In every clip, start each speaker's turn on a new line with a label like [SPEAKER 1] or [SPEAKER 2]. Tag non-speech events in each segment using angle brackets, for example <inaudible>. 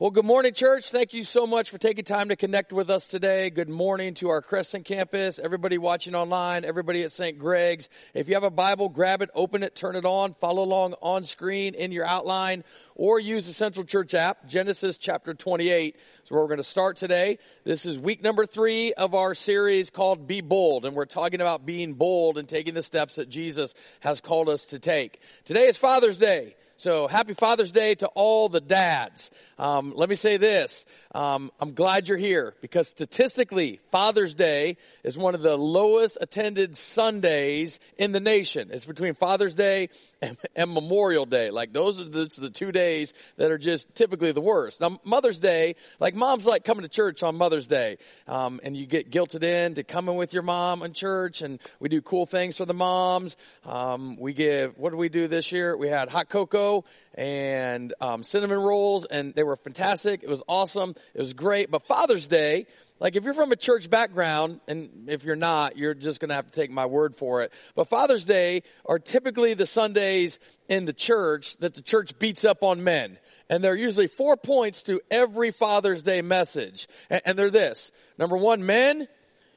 [SPEAKER 1] Well, good morning, church. Thank you so much for taking time to connect with us today. Good morning to our Crescent campus, everybody watching online, everybody at St. Greg's. If you have a Bible, grab it, open it, turn it on, follow along on screen in your outline, or use the Central Church app, Genesis chapter 28. So where we're going to start today. This is week number three of our series called Be Bold, and we're talking about being bold and taking the steps that Jesus has called us to take. Today is Father's Day. So happy Father's Day to all the dads. Um, let me say this. Um, I'm glad you're here because statistically, Father's Day is one of the lowest attended Sundays in the nation. It's between Father's Day and, and Memorial Day. Like those are the, the, two days that are just typically the worst. Now, Mother's Day, like moms like coming to church on Mother's Day, um, and you get guilted in to coming with your mom in church, and we do cool things for the moms. Um, we give, what did we do this year? We had hot cocoa and um, cinnamon rolls, and they were fantastic. It was awesome. It was great. But Father's Day, like if you're from a church background, and if you're not, you're just going to have to take my word for it. But Father's Day are typically the Sundays in the church that the church beats up on men. And there are usually four points to every Father's Day message. And, and they're this. Number one, men,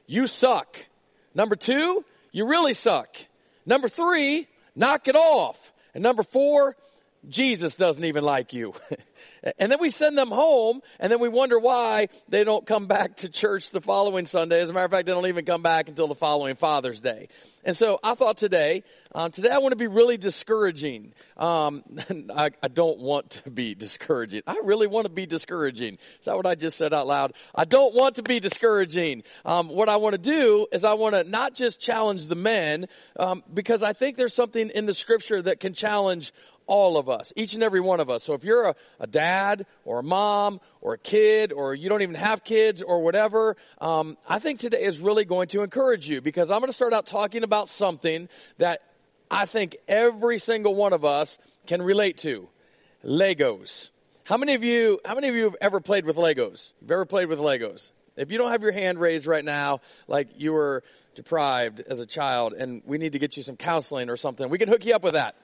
[SPEAKER 1] you suck. Number two, you really suck. Number three, knock it off. And number four, Jesus doesn't even like you. <laughs> and then we send them home and then we wonder why they don't come back to church the following Sunday. As a matter of fact, they don't even come back until the following Father's Day. And so I thought today, um, today I want to be really discouraging. Um, <laughs> I, I, don't want to be discouraging. I really want to be discouraging. Is that what I just said out loud? I don't want to be discouraging. Um, what I want to do is I want to not just challenge the men, um, because I think there's something in the scripture that can challenge all of us, each and every one of us. So if you're a, a dad or a mom or a kid or you don't even have kids or whatever, um, I think today is really going to encourage you because I'm going to start out talking about something that I think every single one of us can relate to. Legos. How many of you, how many of you have ever played with Legos? You've ever played with Legos? If you don't have your hand raised right now, like you were deprived as a child and we need to get you some counseling or something, we can hook you up with that.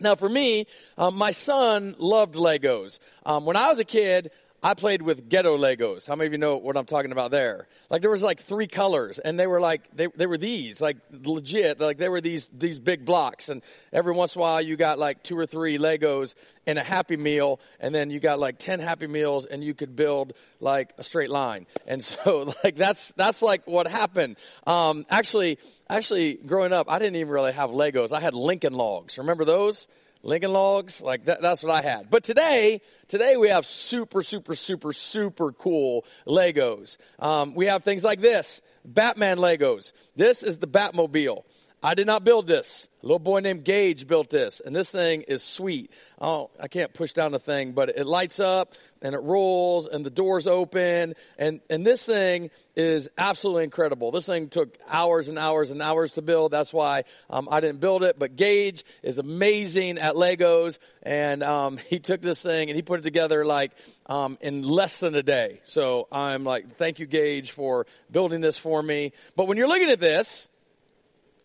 [SPEAKER 1] Now, for me, um, my son loved Legos. Um, when I was a kid, I played with ghetto Legos. How many of you know what I'm talking about there? Like there was like three colors and they were like, they, they were these, like legit, like they were these, these big blocks. And every once in a while you got like two or three Legos in a Happy Meal and then you got like 10 Happy Meals and you could build like a straight line. And <laughs> so like that's, that's like what happened. Um, actually, actually growing up, I didn't even really have Legos. I had Lincoln Logs. Remember those? Lincoln Logs, like that, that's what I had. But today, today we have super, super, super, super cool Legos. Um, we have things like this, Batman Legos. This is the Batmobile. I did not build this. A little boy named Gage built this, and this thing is sweet. Oh, I can't push down the thing, but it lights up and it rolls and the doors open, and and this thing is absolutely incredible. This thing took hours and hours and hours to build. That's why um, I didn't build it. But Gage is amazing at Legos, and um, <laughs> he took this thing and he put it together like um, in less than a day. So I'm like, thank you, Gage, for building this for me. But when you're looking at this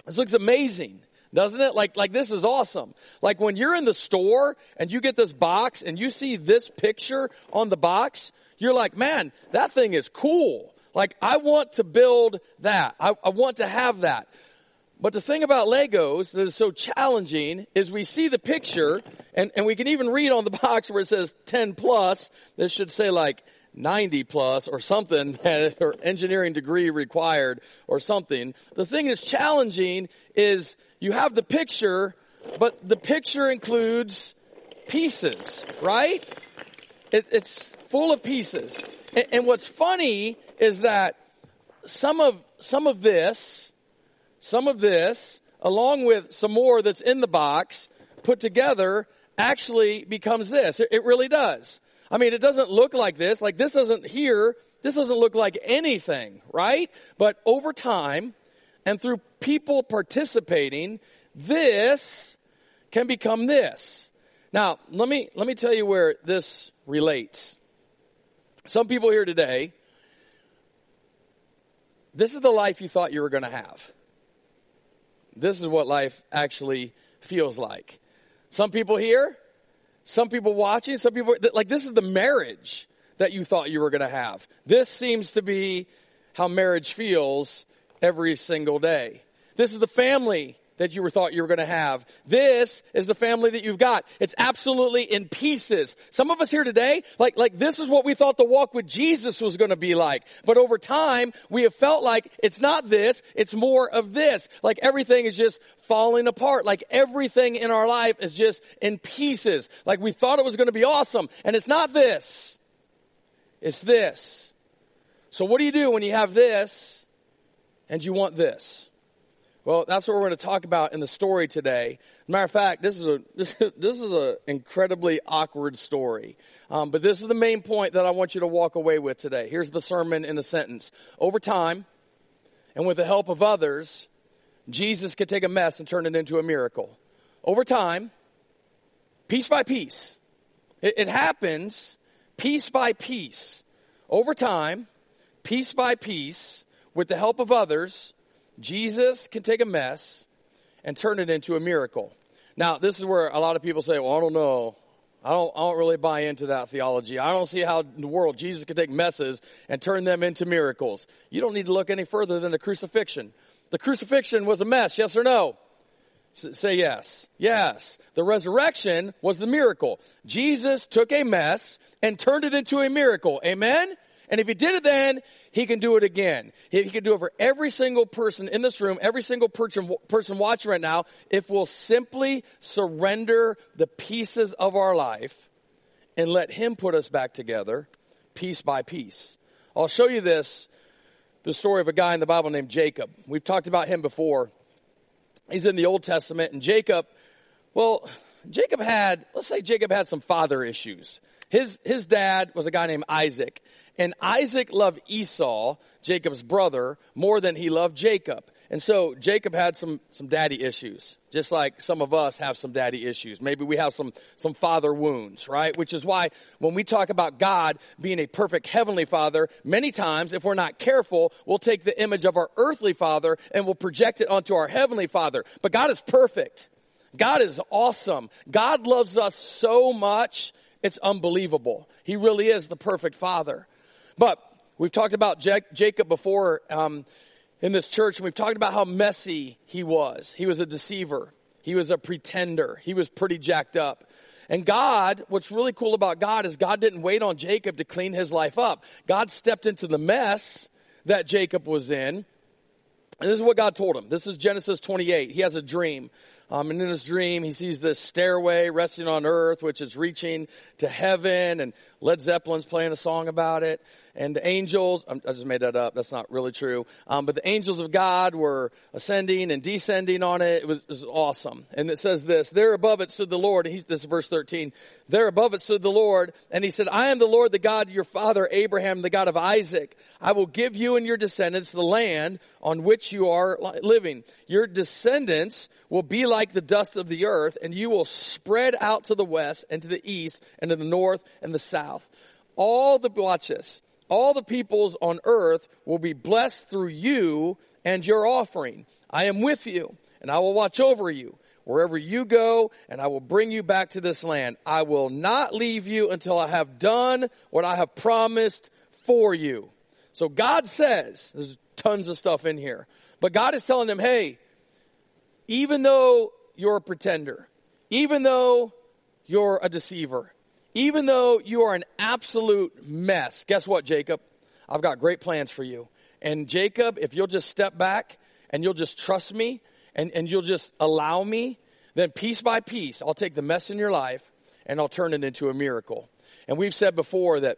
[SPEAKER 1] this looks amazing, doesn't it? Like, like this is awesome. Like when you're in the store and you get this box and you see this picture on the box, you're like, man, that thing is cool. Like I want to build that. I, I want to have that. But the thing about Legos that is so challenging is we see the picture and, and we can even read on the <laughs> box where it says 10 plus. This should say like 90 plus or something, <laughs> or engineering degree required or something. The thing that's challenging is you have the picture, but the picture includes pieces, right? It, it's full of pieces. And, and what's funny is that some of, some of this, some of this, along with some more that's in the box, put together, actually becomes this. It, it really does. I mean, it doesn't look like this. Like this doesn't here. This doesn't look like anything, right? But over time and through people participating, this can become this. Now, let me, let me tell you where this relates. Some people here today, this is the life you thought you were going to have. This is what life actually feels like. Some people here, some people watching, some people, like this is the marriage that you thought you were going to have. This seems to be how marriage feels every single day. This is the family that you were thought you were going to have. This is the family that you've got. It's absolutely in pieces. Some of us here today, like, like this is what we thought the walk with Jesus was going to be like. But over time, we have felt like it's not this, it's more of this. Like everything is just falling apart. Like everything in our life is just in pieces. Like we thought it was going to be awesome. And it's not this. It's this. So what do you do when you have this and you want this? Well, that's what we're going to talk about in the story today. Matter of fact, this is a <laughs> this, this is an incredibly awkward story, um, but this is the main point that I want you to walk away with today. Here's the sermon in a sentence. Over time, and with the help of others, Jesus could take a mess and turn it into a miracle. Over time, piece by piece, it, it happens piece by piece. Over time, piece by piece, with the help of others Jesus can take a mess and turn it into a miracle. Now, this is where a lot of people say, well, I don't know. I don't, I don't really buy into that theology. I don't see how in the world Jesus can take messes and turn them into miracles. You don't need to look any further than the crucifixion. The crucifixion was a mess, yes or no? S- say yes. Yes. The resurrection was the miracle. Jesus took a mess and turned it into a miracle. Amen? And if he did it then, he can do it again. He, can do it for every single person in this room, every single person, person watching right now, if we'll simply surrender the pieces of our life and let him put us back together piece by piece. I'll show you this, the story of a guy in the Bible named Jacob. We've talked about him before. He's in the Old Testament and Jacob, well, Jacob had, let's say Jacob had some father issues. His, his dad was a guy named Isaac. And Isaac loved Esau, Jacob's brother, more than he loved Jacob. And so Jacob had some, some daddy issues, just like some of us have some daddy issues. Maybe we have some, some father wounds, right? Which is why when we talk about God being a perfect heavenly father, many times, if we're not careful, we'll take the image of our earthly father and we'll project it onto our heavenly father. But God is perfect. God is awesome. God loves us so much, it's unbelievable. He really is the perfect father. But we've talked about Jacob before um, in this church, and we've talked about how messy he was. He was a deceiver. He was a pretender. He was pretty jacked up. And God, what's really cool about God is God didn't wait on Jacob to clean his life up. God stepped into the mess that Jacob was in. And this is what God told him. This is Genesis 28. He has a dream. Um, and in his dream, he sees this stairway resting on earth, which is reaching to heaven, and Led Zeppelin's playing a song about it and the angels, I just made that up, that's not really true, um, but the angels of God were ascending and descending on it. It was, it was awesome. And it says this, there above it stood the Lord, he's, this is verse 13, there above it stood the Lord, and he said, I am the Lord, the God, your father Abraham, the God of Isaac. I will give you and your descendants the land on which you are living. Your descendants will be like the dust of the earth, and you will spread out to the west and to the east and to the north and the south. All the, watch this, all the peoples on earth will be blessed through you and your offering. I am with you, and I will watch over you wherever you go, and I will bring you back to this land. I will not leave you until I have done what I have promised for you. So God says, there's tons of stuff in here, but God is telling them, hey, even though you're a pretender, even though you're a deceiver, even though you are an absolute mess, guess what, Jacob? I've got great plans for you. And Jacob, if you'll just step back and you'll just trust me and, and you'll just allow me, then piece by piece, I'll take the mess in your life and I'll turn it into a miracle. And we've said before that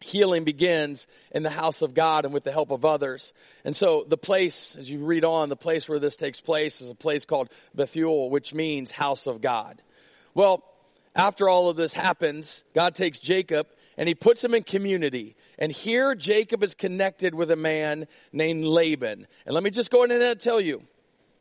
[SPEAKER 1] healing begins in the house of God and with the help of others. And so the place, as you read on, the place where this takes place is a place called Bethel, which means house of God. Well, after all of this happens, God takes Jacob and he puts him in community. And here Jacob is connected with a man named Laban. And let me just go in and tell you,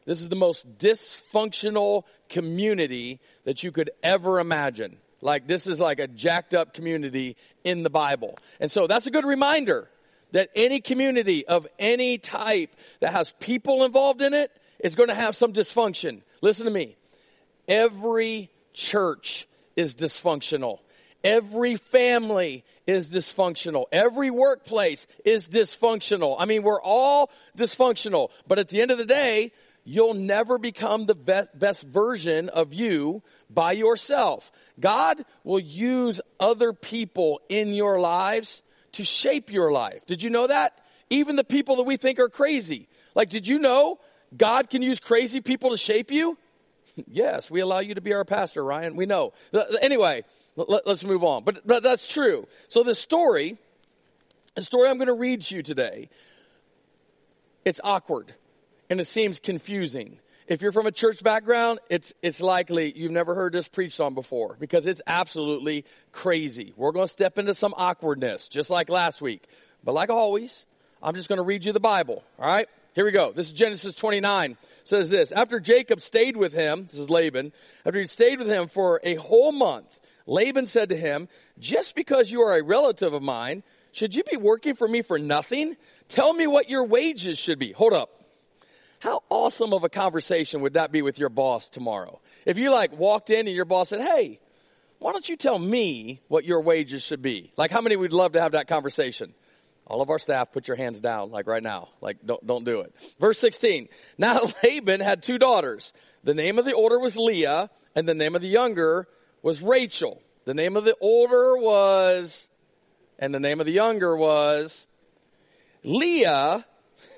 [SPEAKER 1] this is the most dysfunctional community that you could ever imagine. Like this is like a jacked up community in the Bible. And so that's a good reminder that any community of any type that has people involved in it is going to have some dysfunction. Listen to me. Every church is dysfunctional. Every family is dysfunctional. Every workplace is dysfunctional. I mean, we're all dysfunctional. But at the end of the day, you'll never become the best, version of you by yourself. God will use other people in your lives to shape your life. Did you know that? Even the people that we think are crazy. Like, did you know God can use crazy people to shape you? Yes, we allow you to be our pastor, Ryan. We know. Uh, uh, anyway, let, us move on. But, but that's true. So the story, the story I'm going to read to you today, it's awkward and it seems confusing. If you're from a church background, it's, it's likely you've never heard this preached on before because it's absolutely crazy. We're going to step into some awkwardness, just like last week. But like always, I'm just going to read you the Bible. All right? Here we go. This is Genesis 29. It says this. After Jacob stayed with him, this is Laban, after he stayed with him for a whole month, Laban said to him, just because you are a relative of mine, should you be working for me for nothing? Tell me what your wages should be. Hold up. How awesome of a conversation would that be with your boss tomorrow? If you like walked in and your boss said, Hey, why don't you tell me what your wages should be? Like how many would love to have that conversation? All of our staff, put your hands down, like right now. Like, don't, don't do it. Verse 16. <laughs> Now Laban had two daughters. The name of the older was Leah, and the name of the younger was Rachel. The name of the older was, and the name of the younger was Leah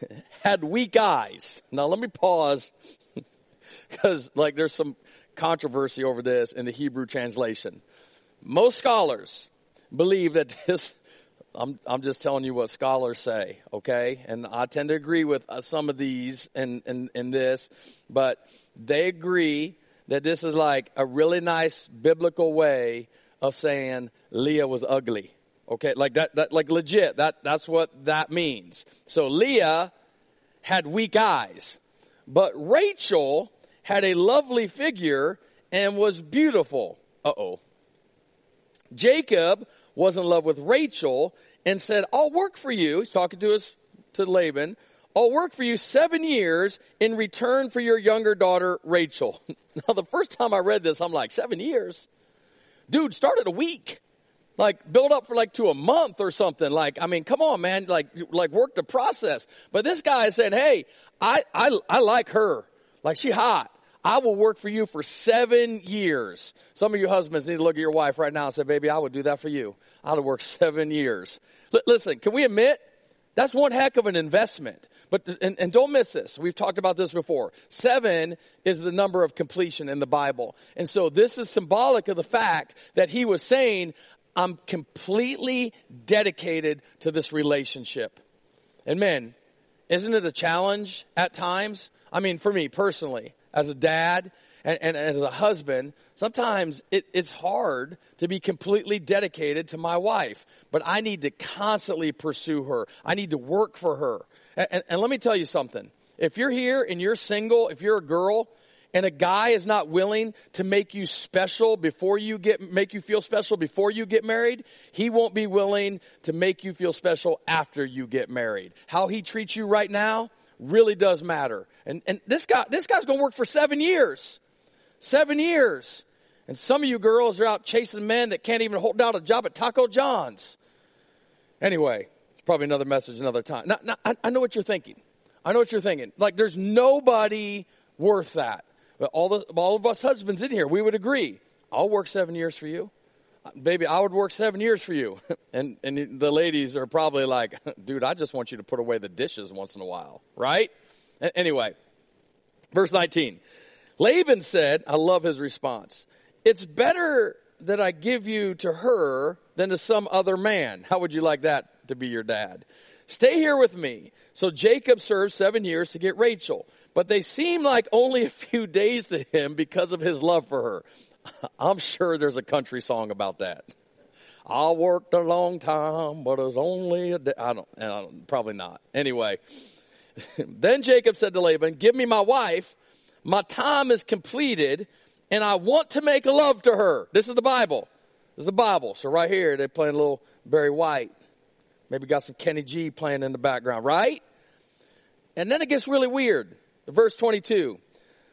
[SPEAKER 1] <laughs> had weak eyes. Now let me pause <laughs> because like there's some controversy over this in the Hebrew translation. Most scholars believe that this I'm, I'm just telling you what scholars say, okay? And I tend to agree with uh, some of these in, in, in this, but they agree that this is like a really nice biblical way of saying Leah was ugly. Okay, like that, that, like legit. That, that's what that means. So Leah had weak eyes, but Rachel had a lovely figure and was beautiful. Uh oh. Jacob was in love with Rachel and said, I'll work for you. He's talking to us, to Laban. I'll work for you seven years in return for your younger daughter, Rachel. <laughs> now, the first time I read this, I'm like, seven years? Dude, started a week like build up for like to a month or something. Like, I mean, come on, man. Like, like work the process. But this guy said, Hey, I, I, I like her. Like she hot. I will work for you for seven years. Some of you husbands need to look at your wife right now and say, baby, I would do that for you. I would work seven years. L- listen, can we admit that's one heck of an investment? But, and, and don't miss this. We've talked about this before. Seven is the number of completion in the Bible. And so this is symbolic of the fact that he was saying, I'm completely dedicated to this relationship. And men, isn't it a challenge at times? I mean, for me personally, as a dad and, and, and as a husband, sometimes it, it's hard to be completely dedicated to my wife. But I need to constantly pursue her. I need to work for her. and, and let me tell you something. If you're here and you're single, if you're a girl, and a guy is not willing to make you special before you get, make you feel special before you get married, he won't be willing to make you feel special after you get married. How he treats you right now really does matter. And, and this guy, this guy's gonna work for seven years. Seven years. And some of you girls are out chasing men that can't even hold down a job at Taco John's. Anyway, it's probably another message another time. Now, now I, I know what you're thinking. I know what you're thinking. Like, there's nobody worth that. But all, the, all of us husbands in here, we would agree. I'll work seven years for you. Baby, I would work seven years for you. <laughs> And, and the ladies are probably like, <laughs> dude, I just want you to put away the dishes once in a while, right? Anyway, verse 19. Laban said, I love his response. It's better that I give you to her than to some other man. How would you like that to be your dad? Stay here with me. So Jacob served seven years to get Rachel but they seem like only a few days to him because of his love for her. <laughs> I'm sure there's a country song about that. I worked a long time, but it was only a day. I don't, I don't probably not. Anyway, <laughs> then Jacob said to Laban, Give me my wife. My time is completed, and I want to make love to her. This is the Bible. This is the Bible. So right here, they're playing a little Barry White. Maybe got some Kenny G playing in the background, right? And then it gets really weird. Verse 22.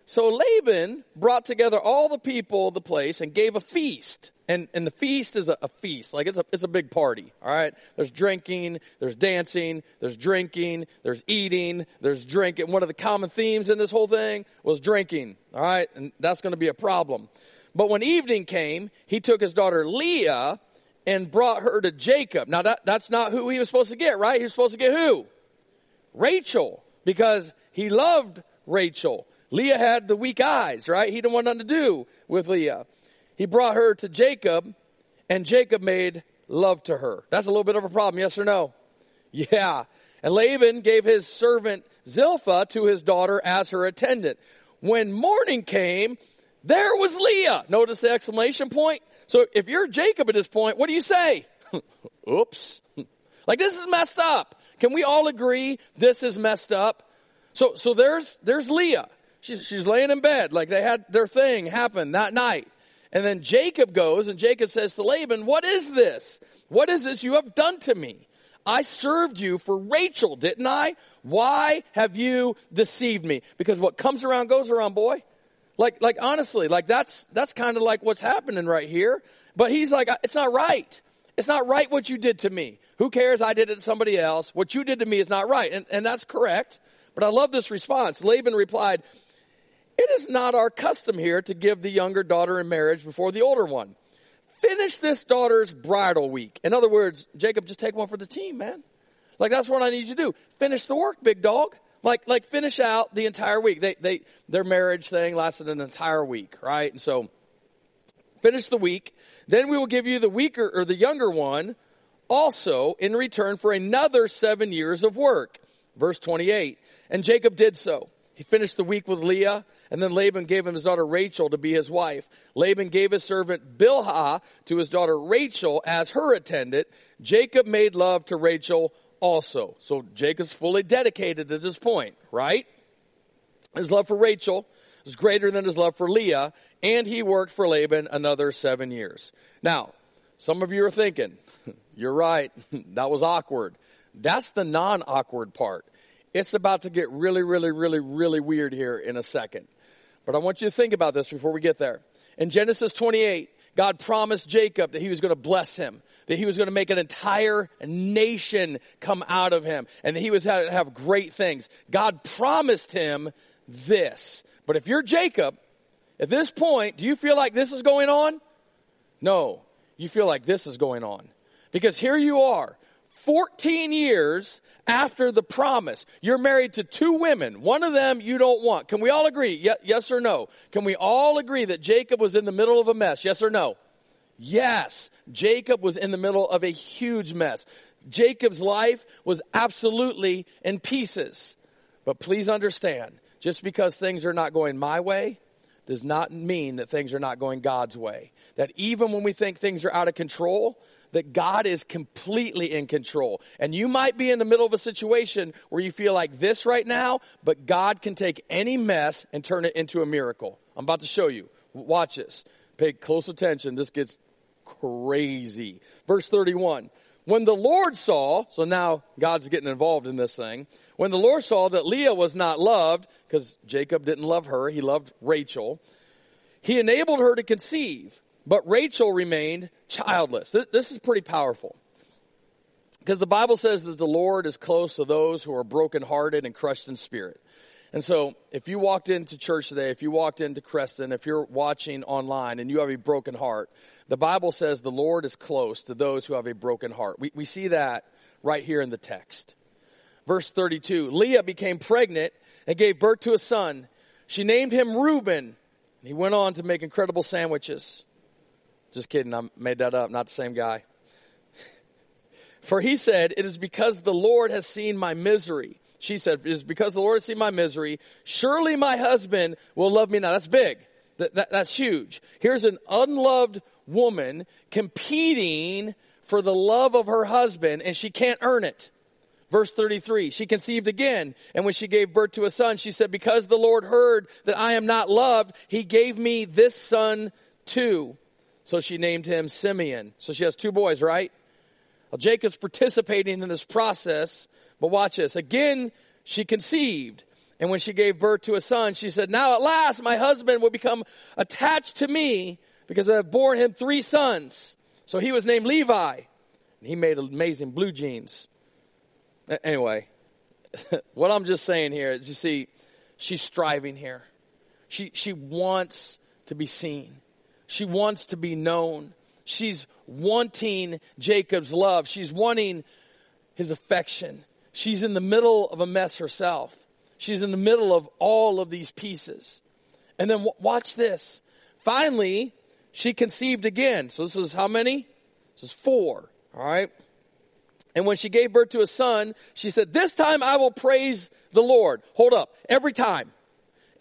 [SPEAKER 1] So Laban brought together all the people of the place and gave a feast. And, and the feast is a, a, feast. Like it's a, it's a big party. All right. There's drinking, there's dancing, there's drinking, there's eating, there's drinking. One of the common themes in this whole thing was drinking. All right. And that's going to be a problem. But when evening came, he took his daughter Leah and brought her to Jacob. Now that, that's not who he was supposed to get, right? He was supposed to get who? Rachel. Because he loved Rachel. Leah had the weak eyes, right? He didn't want nothing to do with Leah. He brought her to Jacob, and Jacob made love to her. That's a little bit of a problem, yes or no? Yeah. And Laban gave his servant Zilpah to his daughter as her attendant. When morning came, there was Leah. Notice the exclamation point? So if you're Jacob at this point, what do you say? <laughs> Oops. <laughs> like this is messed up. Can we all agree this is messed up? So, so there's, there's Leah. She's, she's laying in bed, like they had their thing happen that night. And then Jacob goes and Jacob says to Laban, what is this? What is this you have done to me? I served you for Rachel, didn't I? Why have you deceived me? Because what comes around goes around, boy. Like, like honestly, like that's, that's kind of like what's happening right here. But he's like, it's not right. It's not right what you did to me. Who cares? I did it to somebody else. What you did to me is not right. And, and that's correct. But I love this response. Laban replied, it is not our custom here to give the younger daughter in marriage before the older one. Finish this daughter's bridal week. In other words, Jacob, just take one for the team, man. Like that's what I need you to do. Finish the work, big dog. Like, like finish out the entire week. They, they, their marriage thing lasted an entire week, right? And so, finish the week. Then we will give you the weaker or the younger one also in return for another seven years of work. Verse 28. And Jacob did so. He finished the week with Leah and then Laban gave him his daughter Rachel to be his wife. Laban gave his servant Bilhah to his daughter Rachel as her attendant. Jacob made love to Rachel also. So Jacob's fully dedicated at this point, right? His love for Rachel is greater than his love for Leah, and he worked for Laban another seven years. Now, some of you are thinking, <laughs> you're right, <laughs> that was awkward. That's the non awkward part. It's about to get really, really, really, really weird here in a second. But I want you to think about this before we get there. In Genesis 28, God promised Jacob that he was going to bless him, that he was going to make an entire nation come out of him, and that he was going to have great things. God promised him this. But if you're Jacob, at this point, do you feel like this is going on? No. You feel like this is going on. Because here you are, 14 years after the promise. You're married to two women. One of them you don't want. Can we all agree? yes or no? Can we all agree that Jacob was in the middle of a mess? Yes or no? Yes. Jacob was in the middle of a huge mess. Jacob's life was absolutely in pieces. But please understand, just because things are not going my way does not mean that things are not going God's way. That even when we think things are out of control, that God is completely in control. And you might be in the middle of a situation where you feel like this right now, but God can take any mess and turn it into a miracle. I'm about to show you. Watch this. Pay close attention. This gets crazy. Verse 31. When the Lord saw, so now God's getting involved in this thing. When the Lord saw that Leah was not loved, because Jacob didn't love her, he loved Rachel, he enabled her to conceive. But Rachel remained childless. This is pretty powerful. Because the Bible says that the Lord is close to those who are brokenhearted and crushed in spirit. And so, if you walked into church today, if you walked into Creston, if you're watching online and you have a broken heart, the Bible says the Lord is close to those who have a broken heart. We, we see that right here in the text. Verse 32 Leah became pregnant and gave birth to a son. She named him Reuben. And he went on to make incredible sandwiches. Just kidding, I made that up, not the same guy. For he said, It is because the Lord has seen my misery. She said, It is because the Lord has seen my misery. Surely my husband will love me now. That's big. That, that, that's huge. Here's an unloved woman competing for the love of her husband, and she can't earn it. Verse 33, she conceived again, and when she gave birth to a son, she said, Because the Lord heard that I am not loved, he gave me this son too. So she named him Simeon. So she has two boys, right? Well, Jacob's participating in this process, but watch this. Again, she conceived. And when she gave birth to a son, she said, Now at last my husband will become attached to me because I have borne him three sons. So he was named Levi. And he made amazing blue jeans. Anyway, <laughs> what I'm just saying here is you see, she's striving here. She, she wants to be seen. She wants to be known. She's wanting Jacob's love. She's wanting his affection. She's in the middle of a mess herself. She's in the middle of all of these pieces. And then w- watch this. Finally, she conceived again. So this is how many? This is four. All right. And when she gave birth to a son, she said, this time I will praise the Lord. Hold up. Every time.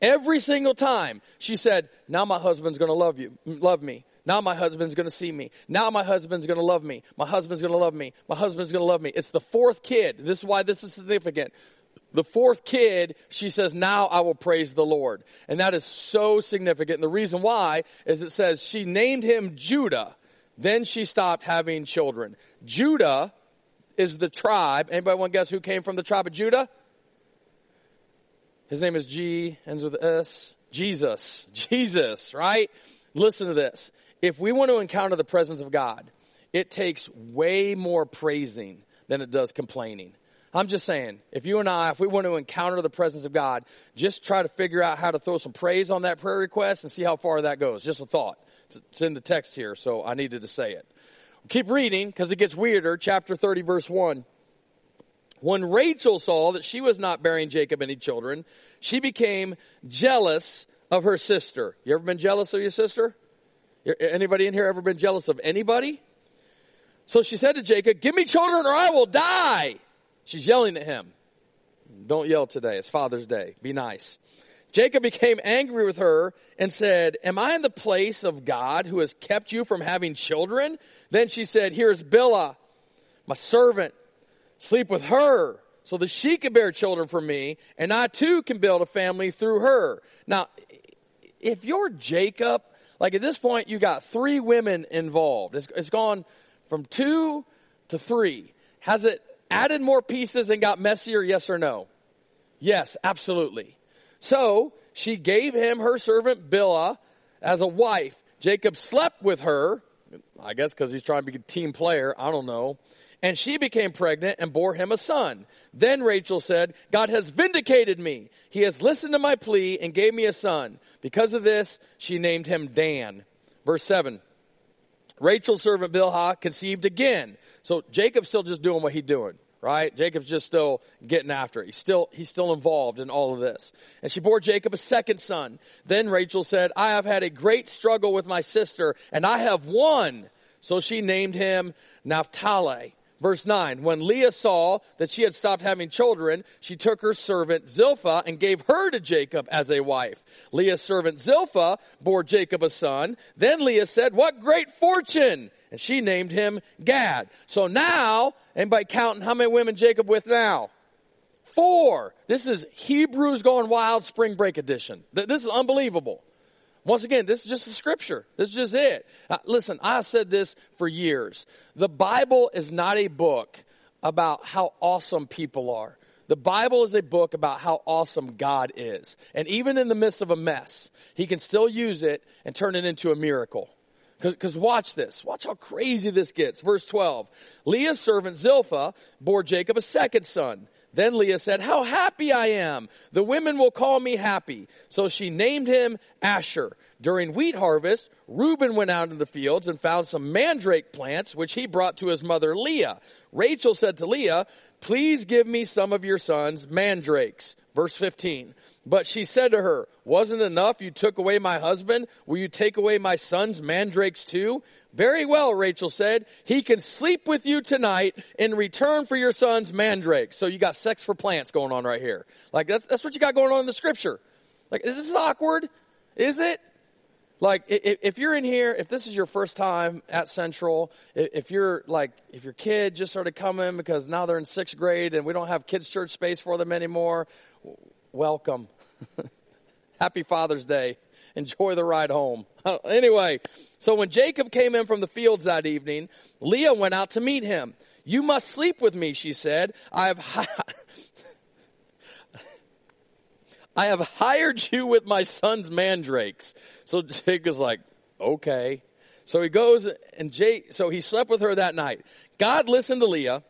[SPEAKER 1] Every single time she said, now my husband's going to love you, love me. Now my husband's going to see me. Now my husband's going to love me. My husband's going to love me. My husband's going to love me. It's the fourth kid. This is why this is significant. The fourth kid, she says, now I will praise the Lord. And that is so significant. And the reason why is it says she named him Judah. Then she stopped having children. Judah is the tribe. Anybody want to guess who came from the tribe of Judah? His name is G, ends with S. Jesus. Jesus, right? Listen to this. If we want to encounter the presence of God, it takes way more praising than it does complaining. I'm just saying, if you and I, if we want to encounter the presence of God, just try to figure out how to throw some praise on that prayer request and see how far that goes. Just a thought. It's in the text here, so I needed to say it. Keep reading because it gets weirder. Chapter 30, verse 1. When Rachel saw that she was not bearing Jacob any children, she became jealous of her sister. You ever been jealous of your sister? Anybody in here ever been jealous of anybody? So she said to Jacob, Give me children or I will die. She's yelling at him. Don't yell today. It's Father's Day. Be nice. Jacob became angry with her and said, Am I in the place of God who has kept you from having children? Then she said, Here's Bilhah, my servant. Sleep with her so that she can bear children for me, and I too can build a family through her. Now, if you're Jacob, like at this point, you got three women involved. It's, it's gone from two to three. Has it added more pieces and got messier? Yes or no? Yes, absolutely. So she gave him her servant Bilhah as a wife. Jacob slept with her, I guess because he's trying to be a team player. I don't know. And she became pregnant and bore him a son. Then Rachel said, God has vindicated me. He has listened to my plea and gave me a son. Because of this, she named him Dan. Verse 7. Rachel's servant Bilhah conceived again. So Jacob's still just doing what he's doing right? Jacob's just still getting after it. He's still, he's still involved in all of this. And she bore Jacob a second son. Then Rachel said, I have had a great struggle with my sister and I have won. So she named him Naphtali. Verse 9, when Leah saw that she had stopped having children, she took her servant Zilpah and gave her to Jacob as a wife. Leah's servant Zilpah bore Jacob a son. Then Leah said, what great fortune! And she named him Gad. So now, anybody counting how many women Jacob with now? Four. This is Hebrews going wild spring break edition. This is unbelievable. Once again, this is just a scripture. This is just it. Uh, listen, I've said this for years. The Bible is not a book about how awesome people are. The Bible is a book about how awesome God is. And even in the midst of a mess, He can still use it and turn it into a miracle. Because watch this. Watch how crazy this gets. Verse 12. Leah's servant Zilpah bore Jacob a second son. Then Leah said, How happy I am! The women will call me happy. So she named him Asher. During wheat harvest, Reuben went out in the fields and found some mandrake plants, which he brought to his mother Leah. Rachel said to Leah, Please give me some of your sons' mandrakes. Verse 15. But she said to her, Wasn't enough you took away my husband? Will you take away my son's mandrakes too? Very well, Rachel said. He can sleep with you tonight in return for your son's mandrakes. So you got sex for plants going on right here. Like that's, that's what you got going on in the scripture. Like, is this awkward? Is it? Like, if you're in here, if this is your first time at Central, if you're like, if your kid just started coming because now they're in sixth grade and we don't have kids' church space for them anymore, welcome. Happy Father's Day. Enjoy the ride home. <laughs> anyway, so when Jacob came in from the fields that evening, Leah went out to meet him. You must sleep with me, she said. I have, <laughs> I have hired you with my son's mandrakes. So Jacob's like, okay. So he goes and Jay, so he slept with her that night. God listened to Leah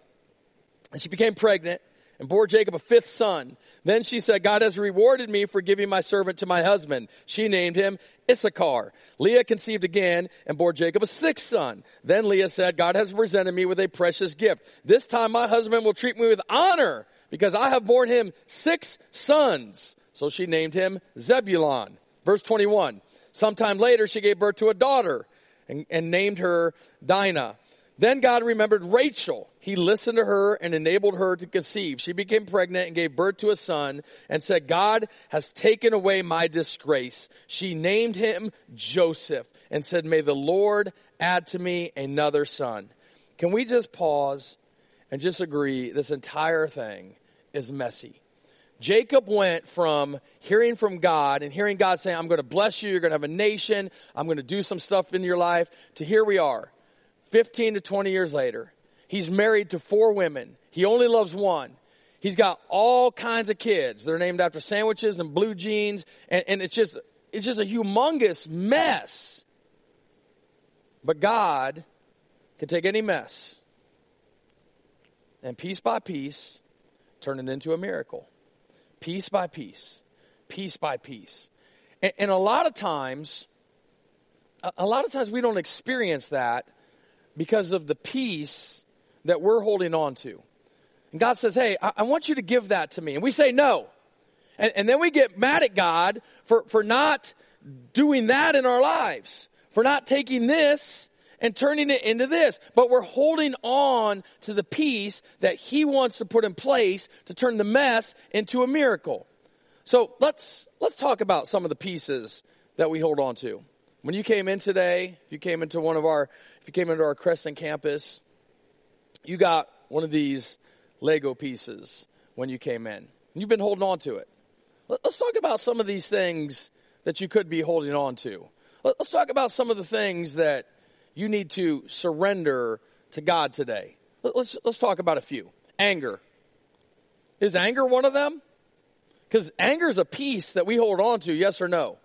[SPEAKER 1] and she became pregnant and bore Jacob a fifth son. Then she said, God has rewarded me for giving my servant to my husband. She named him Issachar. Leah conceived again and bore Jacob a sixth son. Then Leah said, God has presented me with a precious gift. This time my husband will treat me with honor because I have borne him six sons. So she named him Zebulon. Verse 21. Sometime later she gave birth to a daughter and, and named her Dinah. Then God remembered Rachel. He listened to her and enabled her to conceive. She became pregnant and gave birth to a son and said, God has taken away my disgrace. She named him Joseph and said, may the Lord add to me another son. Can we just pause and just agree this entire thing is messy? Jacob went from hearing from God and hearing God saying, I'm going to bless you, you're going to have a nation, I'm going to do some stuff in your life, to here we are 15 to 20 years later, he's married to four women. He only loves one. He's got all kinds of kids. They're named after sandwiches and blue jeans, and, and it's just it's just a humongous mess. But God can take any mess and piece by piece turn it into a miracle. Piece by piece, piece by piece. And, and a lot of times, a, a lot of times we don't experience that because of the peace that we're holding on to. And God says, Hey, I, I want you to give that to me. And we say no. And, and then we get mad at God for, for not doing that in our lives, for not taking this and turning it into this. But we're holding on to the peace that He wants to put in place to turn the mess into a miracle. So let's, let's talk about some of the pieces that we hold on to. When you came in today, if you came into one of our if you came into our Crescent campus, you got one of these Lego pieces when you came in. You've been holding on to it. Let's talk about some of these things that you could be holding on to. Let's talk about some of the things that you need to surrender to God today. Let's, let's talk about a few. Anger. Is anger one of them? Because anger is a piece that we hold on to, yes or no?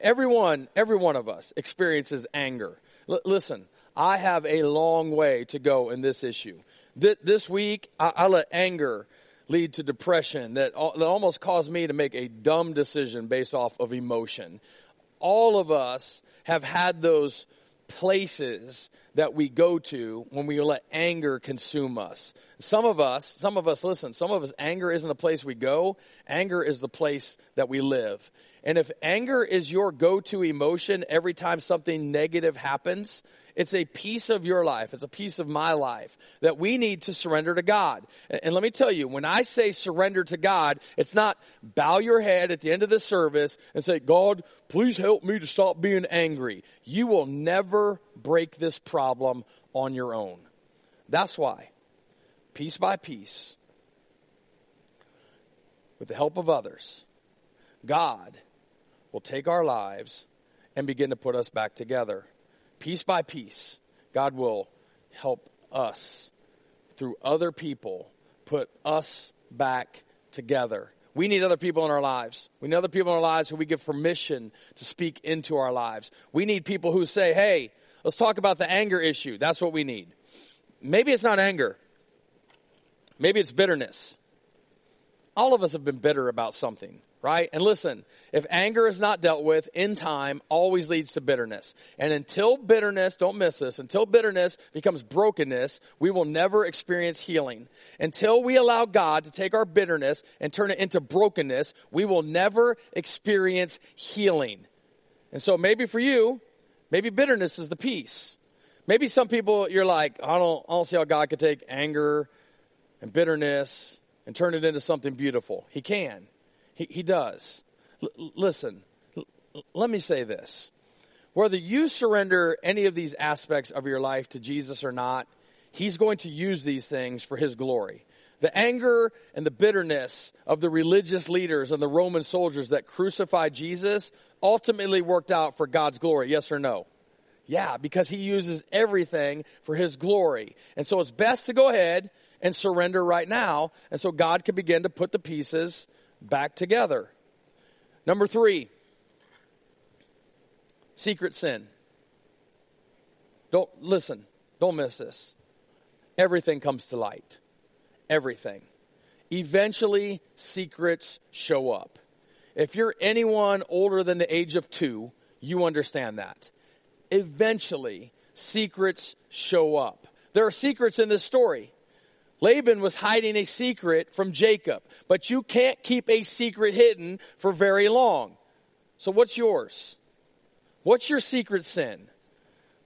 [SPEAKER 1] Everyone, every one of us experiences anger. L- listen, I have a long way to go in this issue. Th- this week, I-, let anger lead to depression that, that almost caused me to make a dumb decision based off of emotion. All of us have had those places that we go to when we let anger consume us. Some of us, some of us, listen, some of us, anger isn't the place we go. Anger is the place that we live. And if anger is your go-to emotion every time something negative happens, it's a piece of your life. It's a piece of my life that we need to surrender to God. And let me tell you, when I say surrender to God, it's not bow your head at the end of the service and say, God, please help me to stop being angry. You will never break this problem on your own. That's why, piece by piece, with the help of others, God will take our lives and begin to put us back together piece by piece, God will help us through other people put us back together. We need other people in our lives. We need other people in our lives who we give permission to speak into our lives. We need people who say, hey, let's talk about the anger issue. That's what we need. Maybe it's not anger. Maybe it's bitterness. All of us have been bitter about something right? And listen, if anger is not dealt with in time, always leads to bitterness. And until bitterness, don't miss this, until bitterness becomes brokenness, we will never experience healing. Until we allow God to take our bitterness and turn it into brokenness, we will never experience healing. And so maybe for you, maybe bitterness is the peace. Maybe some people you're like, I don't, I don't see how God could take anger and bitterness and turn it into something beautiful. He can. He, he does. L- listen, l- let me say this. Whether you surrender any of these aspects of your life to Jesus or not, He's going to use these things for His glory. The anger and the bitterness of the religious leaders and the Roman soldiers that crucified Jesus ultimately worked out for God's glory. Yes or no? Yeah, because he uses everything for his glory. And so it's best to go ahead and surrender right now. And so God can begin to put the pieces back together. Number three, secret sin. Don't listen, don't miss this. Everything comes to light. Everything. Eventually, secrets show up. If you're anyone older than the age of two, you understand that. Eventually, secrets show up. There are secrets in this story. Laban was hiding a secret from Jacob, but you can't keep a secret hidden for very long. So what's yours? What's your secret sin?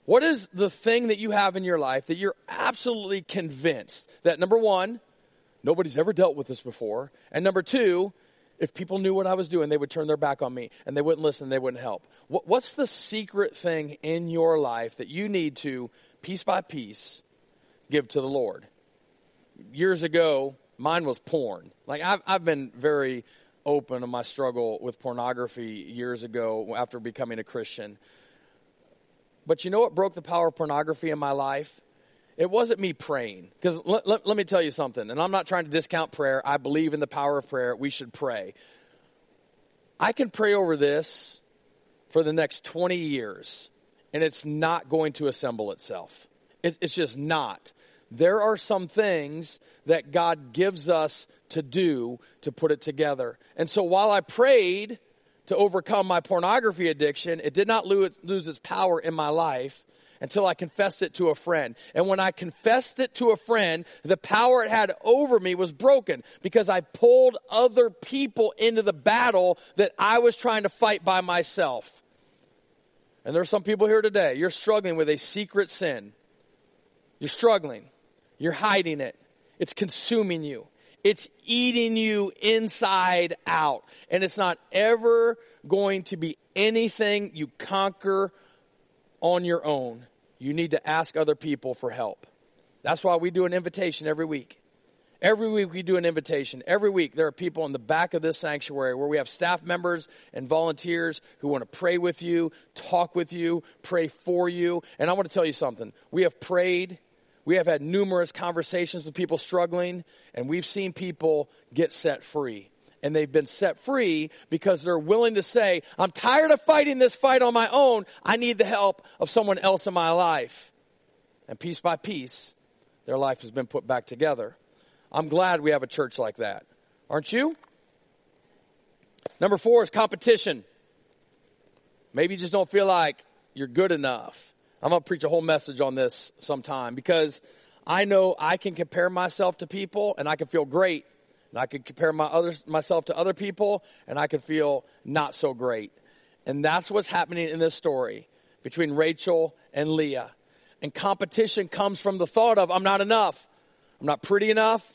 [SPEAKER 1] What is the thing that you have in your life that you're absolutely convinced that number one, nobody's ever dealt with this before, and number two, if people knew what I was doing, they would turn their back on me and they wouldn't listen, they wouldn't help. what's the secret thing in your life that you need to, piece by piece, give to the Lord? Years ago, mine was porn. Like, I've, I've been very open on my struggle with pornography years ago after becoming a Christian. But you know what broke the power of pornography in my life? It wasn't me praying. Because let, let, let, me tell you something, and I'm not trying to discount prayer. I believe in the power of prayer. We should pray. I can pray over this for the next 20 years, and it's not going to assemble itself. It, it's just not. There are some things that God gives us to do to put it together. And so while I prayed to overcome my pornography addiction, it did not lose its power in my life until I confessed it to a friend. And when I confessed it to a friend, the power it had over me was broken because I pulled other people into the battle that I was trying to fight by myself. And there are some people here today, you're struggling with a secret sin. You're struggling. You're hiding it. It's consuming you. It's eating you inside out. And it's not ever going to be anything you conquer on your own. You need to ask other people for help. That's why we do an invitation every week. Every week we do an invitation. Every week there are people in the back of this sanctuary where we have staff members and volunteers who want to pray with you, talk with you, pray for you. And I want to tell you something. We have prayed. We have had numerous conversations with people struggling and we've seen people get set free and they've been set free because they're willing to say, I'm tired of fighting this fight on my own. I need the help of someone else in my life. And piece by piece, their life has been put back together. I'm glad we have a church like that. Aren't you? Number four is competition. Maybe you just don't feel like you're good enough. I'm going to preach a whole message on this sometime because I know I can compare myself to people and I can feel great and I can compare my other, myself to other people, and I can feel not so great. And that's what's happening in this story between Rachel and Leah. And competition comes from the thought of, I'm not enough. I'm not pretty enough.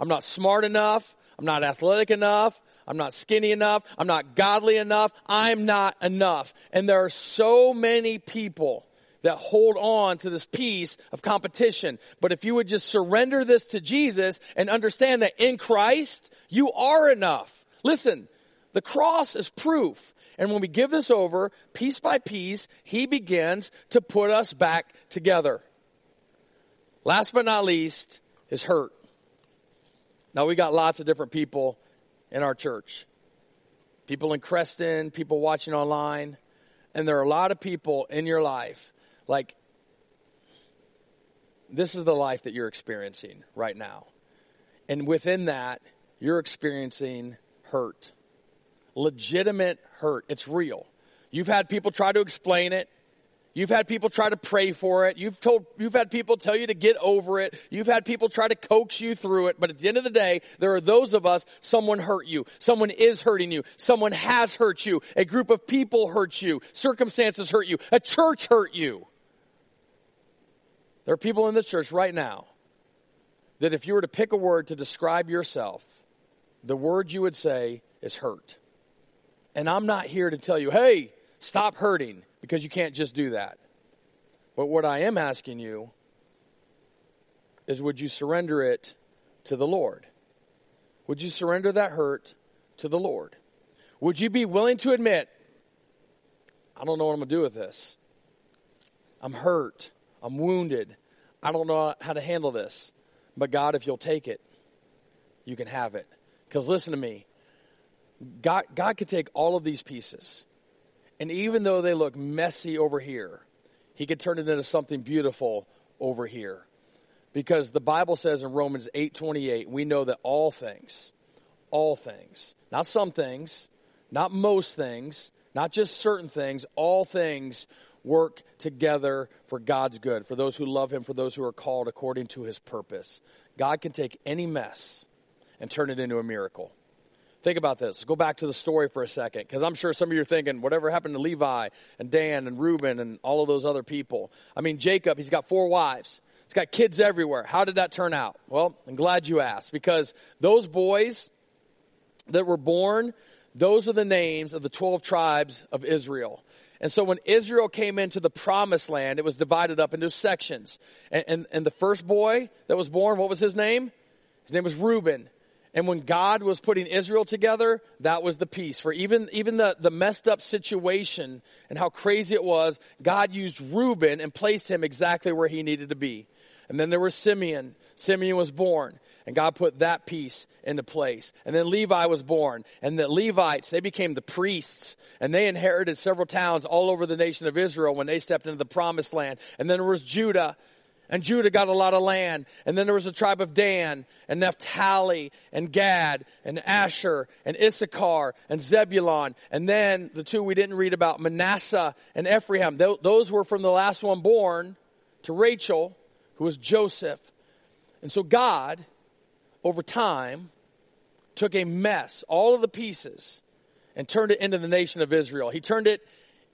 [SPEAKER 1] I'm not smart enough. I'm not athletic enough. I'm not skinny enough. I'm not godly enough. I'm not enough. And there are so many people that hold on to this piece of competition. But if you would just surrender this to Jesus and understand that in Christ, you are enough. Listen, the cross is proof. And when we give this over, piece by piece, He begins to put us back together. Last but not least is hurt. Now we got lots of different people in our church. People in Creston, people watching online, and there are a lot of people in your life like, this is the life that you're experiencing right now. And within that, you're experiencing hurt. Legitimate hurt. It's real. You've had people try to explain it. You've had people try to pray for it. You've told, you've had people tell you to get over it. You've had people try to coax you through it. But at the end of the day, there are those of us, someone hurt you. Someone is hurting you. Someone has hurt you. A group of people hurt you. Circumstances hurt you. A church hurt you. There are people in the church right now that if you were to pick a word to describe yourself, the word you would say is hurt. And I'm not here to tell you, hey, stop hurting, because you can't just do that. But what I am asking you is would you surrender it to the Lord? Would you surrender that hurt to the Lord? Would you be willing to admit, I don't know what I'm going to do with this? I'm hurt. I'm wounded. I don't know how to handle this. But God, if you'll take it, you can have it. Because listen to me. God, God could take all of these pieces, and even though they look messy over here, He could turn it into something beautiful over here. Because the Bible says in Romans 8:28, we know that all things, all things, not some things, not most things, not just certain things, all things work together for God's good, for those who love Him, for those who are called according to His purpose. God can take any mess and turn it into a miracle. Think about this. Go back to the story for a second, because I'm sure some of you are thinking, whatever happened to Levi and Dan and Reuben and all of those other people? I mean, Jacob, he's got four wives. He's got kids everywhere. How did that turn out? Well, I'm glad you asked, because those boys that were born, those are the names of the 12 tribes of Israel. And so when Israel came into the promised land, it was divided up into sections. And, and, and, the first boy that was born, what was his name? His name was Reuben. And when God was putting Israel together, that was the piece. For even, even the, the messed up situation and how crazy it was, God used Reuben and placed him exactly where he needed to be. And then there was Simeon. Simeon was born. And God put that piece into place. And then Levi was born. And the Levites, they became the priests. And they inherited several towns all over the nation of Israel when they stepped into the promised land. And then there was Judah. And Judah got a lot of land. And then there was the tribe of Dan and Naphtali and Gad and Asher and Issachar and Zebulon. And then the two we didn't read about, Manasseh and Ephraim. Those were from the last one born to Rachel, who was Joseph. And so God over time, took a mess, all of the pieces, and turned it into the nation of Israel. He turned it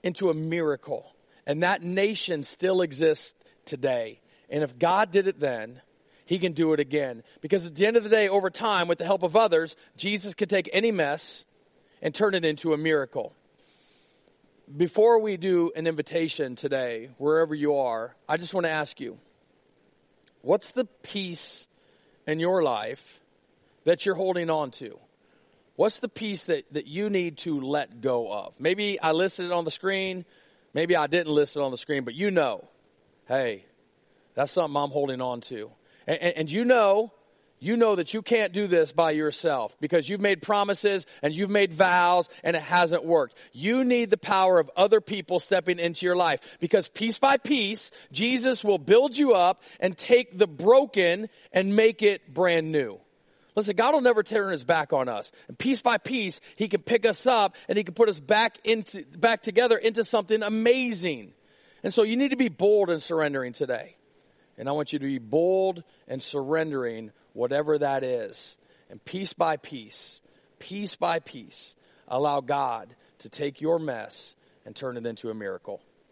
[SPEAKER 1] into a miracle. And that nation still exists today. And if God did it then, he can do it again. Because at the end of the day, over time, with the help of others, Jesus could take any mess and turn it into a miracle. Before we do an invitation today, wherever you are, I just want to ask you what's the piece in your life that you're holding on to? What's the piece that, that you need to let go of? Maybe I listed it on the screen. Maybe I didn't list it on the screen, but you know, hey, that's something I'm holding on to. And, and, and you know you know that you can't do this by yourself because you've made promises and you've made vows and it hasn't worked. You need the power of other people stepping into your life because piece by piece, Jesus will build you up and take the broken and make it brand new. Listen, God will never turn his back on us. And piece by piece, he can pick us up and he can put us back into, back together into something amazing. And so you need to be bold in surrendering today. And I want you to be bold and surrendering whatever that is. And piece by piece, piece by piece, allow God to take your mess and turn it into a miracle.